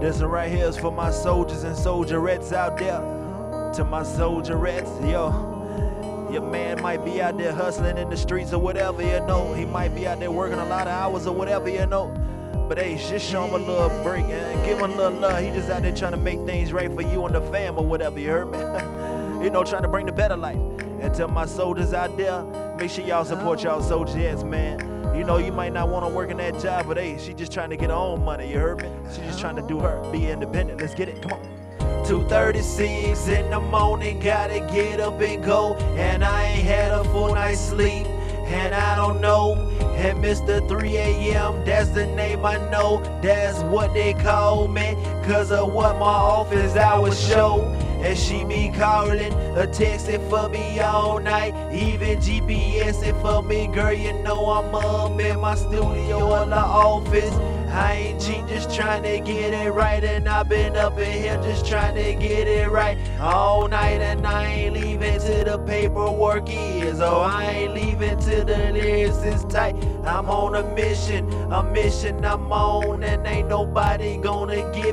This one right here is for my soldiers and soldierettes out there. To my soldierettes, yo. Your man might be out there hustling in the streets or whatever, you know. He might be out there working a lot of hours or whatever, you know. But hey, just show him a little break and give him a little love. He just out there trying to make things right for you and the fam or whatever, you heard me? you know, trying to bring the better life. And to my soldiers out there, make sure y'all support y'all soldiers, man. You know, you might not want to work in that job, but hey, she just trying to get her own money, you heard me? She just trying to do her, be independent. Let's get it, come on. 2.36 in the morning, gotta get up and go. And I ain't had a full night's sleep, and I don't know. And Mr. 3 a.m., that's the name I know. That's what they call me, cause of what my office hours show. And she be calling or texting for me all night, even GPSing for me, girl. You know I'm up in my studio or the office. I ain't cheating, just trying to get it right. And I've been up in here just trying to get it right all night. And I ain't leaving till the paperwork is. Oh, I ain't leaving till the lyrics is tight. I'm on a mission, a mission I'm on. And ain't nobody gonna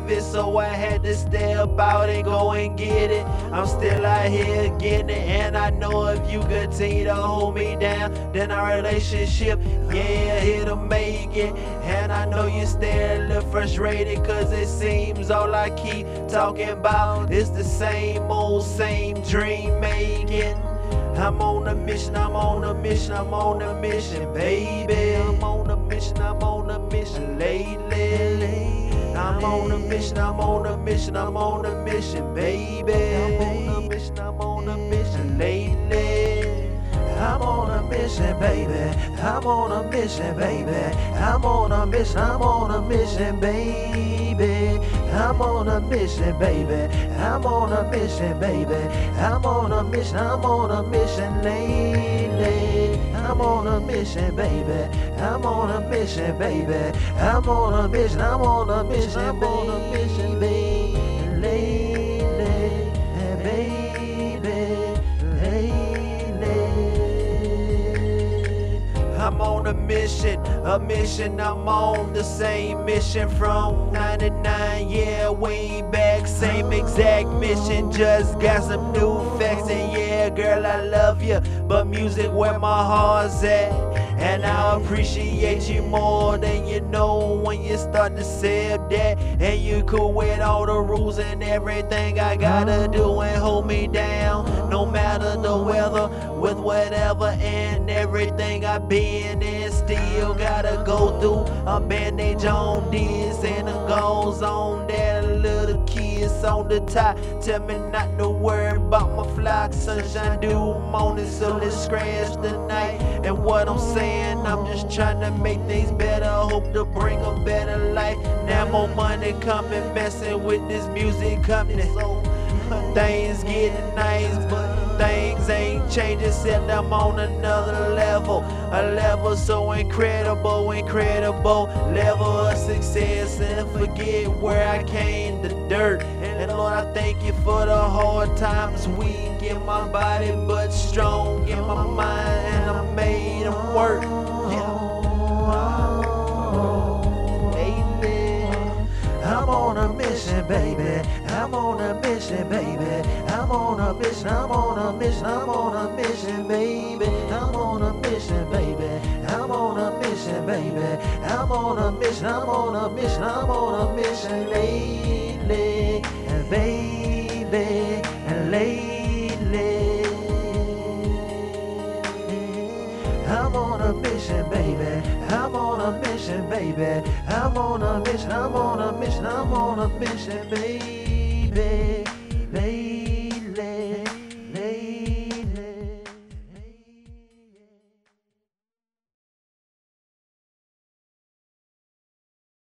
give it. So I had to step out and go and get it. I'm still out here getting it. And I know if you continue to hold me down, then our relationship, yeah, it'll make it. And I know you stay a little frustrated cause it seems all I keep talking about is the same old same dream making. I'm on a mission, I'm on a mission, I'm on a mission, baby. I'm on a mission, I'm on a mission lately. I'm on a mission, I'm on a mission, I'm on a mission, baby. I'm on a mission, I'm on a mission lately. I'm on a mission, baby. I'm on a mission, baby. I'm on a mission, I'm on a mission, baby. I'm on a mission, baby. I'm on a mission, baby. I'm on a mission, I'm on a mission lately. I'm on a mission, baby. I'm on a mission, baby. I'm on a mission, I'm on a mission, I'm on a mission, baby. Lately, baby, lately. I'm on a mission, a mission. I'm on the same mission from 99, yeah, way back. Exact mission, just got some new facts. And yeah, girl, I love you, but music where my heart's at. And I appreciate you more than you know when you start to accept that. And you cool with all the rules and everything I gotta do and hold me down. No matter the weather, with whatever and everything I've been in, still gotta go through a bandage on this and a goes on that on the top. Tell me not to worry about my flock, sunshine, dew, morning, so let's scratch the night. And what I'm saying, I'm just trying to make things better, hope to bring a better life. Now more money coming, messing with this music company. So things getting nice, but things ain't changing, except I'm on another level. A level so incredible, incredible. Level of success, and forget where I came, the dirt. And Lord, I thank you for the hard times. Weak in my body, but strong in my mind, and I I'm on a mission, baby. I'm on a mission, I'm on a mission, I'm on a mission, baby. I'm on a mission, baby. I'm on a mission, baby. I'm on a mission, I'm on a mission, I'm on a mission lately, and baby, and lately. I'm on a mission, baby. I'm on a mission, baby. I'm on a mission, I'm on a mission, I'm on a mission, baby. Baby.